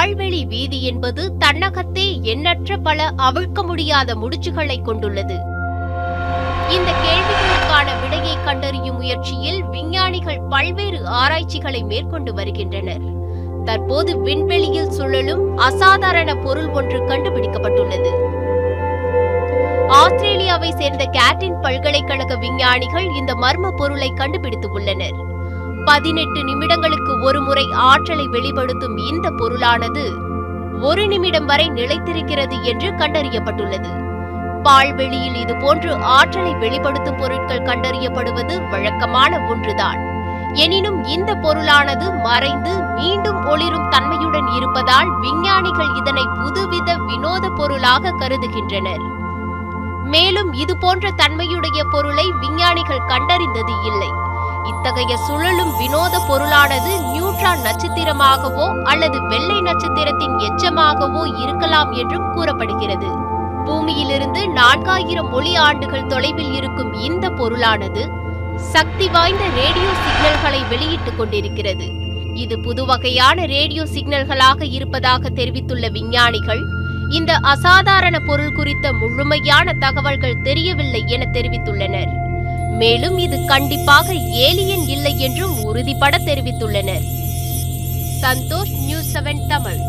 பால்வெளி வீதி என்பது தன்னகத்தே எண்ணற்ற பல அவிழ்க்க முடியாத முடிச்சுகளை கொண்டுள்ளது. இந்த கேள்விகளுக்கான விடையை கண்டறியும் முயற்சியில் விஞ்ஞானிகள் பல்வேறு ஆராய்ச்சிகளை மேற்கொண்டு வருகின்றனர். தற்போது விண்வெளியில் சுழலும் அசாதாரண பொருள் ஒன்று கண்டுபிடிக்கப்பட்டுள்ளது. ஆஸ்திரேலியாவை சேர்ந்த கேட்டின் பல்கலைக்கழக விஞ்ஞானிகள் இந்த மர்ம பொருளை கண்டுபிடித்து உள்ளனர். பதினெட்டு நிமிடங்களுக்கு ஒருமுறை ஆற்றலை வெளிப்படுத்தும் இந்த பொருளானது ஒரு நிமிடம் வரை நிலைத்திருக்கிறது என்று கண்டறியப்பட்டுள்ளது. பால்வெளியில் இதுபோன்று ஆற்றலை வெளிப்படுத்தும் பொருட்கள் கண்டறியப்படுவது வழக்கமான ஒன்றுதான். எனினும் இந்த பொருளானது மறைந்து மீண்டும் ஒளிரும் தன்மையுடன் இருப்பதால் விஞ்ஞானிகள் இதனை புதுவித வினோத பொருளாக கருதுகின்றனர். மேலும் இது போன்ற தன்மையுடைய பொருளை விஞ்ஞானிகள் கண்டறிந்தது இல்லை. இத்தகைய சுழலும் வினோத பொருளானது நியூட்ரான் நட்சத்திரமாகவோ அல்லது வெள்ளை நட்சத்திரத்தின் எச்சமாகவோ இருக்கலாம் என்றும் கூறப்படுகிறது. பூமியிலிருந்து நான்காயிரம் ஒளி ஆண்டுகள் தொலைவில் இருக்கும் இந்த பொருளானது சக்தி வாய்ந்த ரேடியோ சிக்னல்களை வெளியிட்டுக் கொண்டிருக்கிறது. இது புதுவகையான ரேடியோ சிக்னல்களாக இருப்பதாக தெரிவித்துள்ள விஞ்ஞானிகள் இந்த அசாதாரண பொருள் குறித்த முழுமையான தகவல்கள் தெரியவில்லை என தெரிவித்துள்ளனர். மேலும் இது கண்டிப்பாக ஏலியன் இல்லை என்றும் உறுதிபட தெரிவித்துள்ளனர். Santhosh news seven Tamil.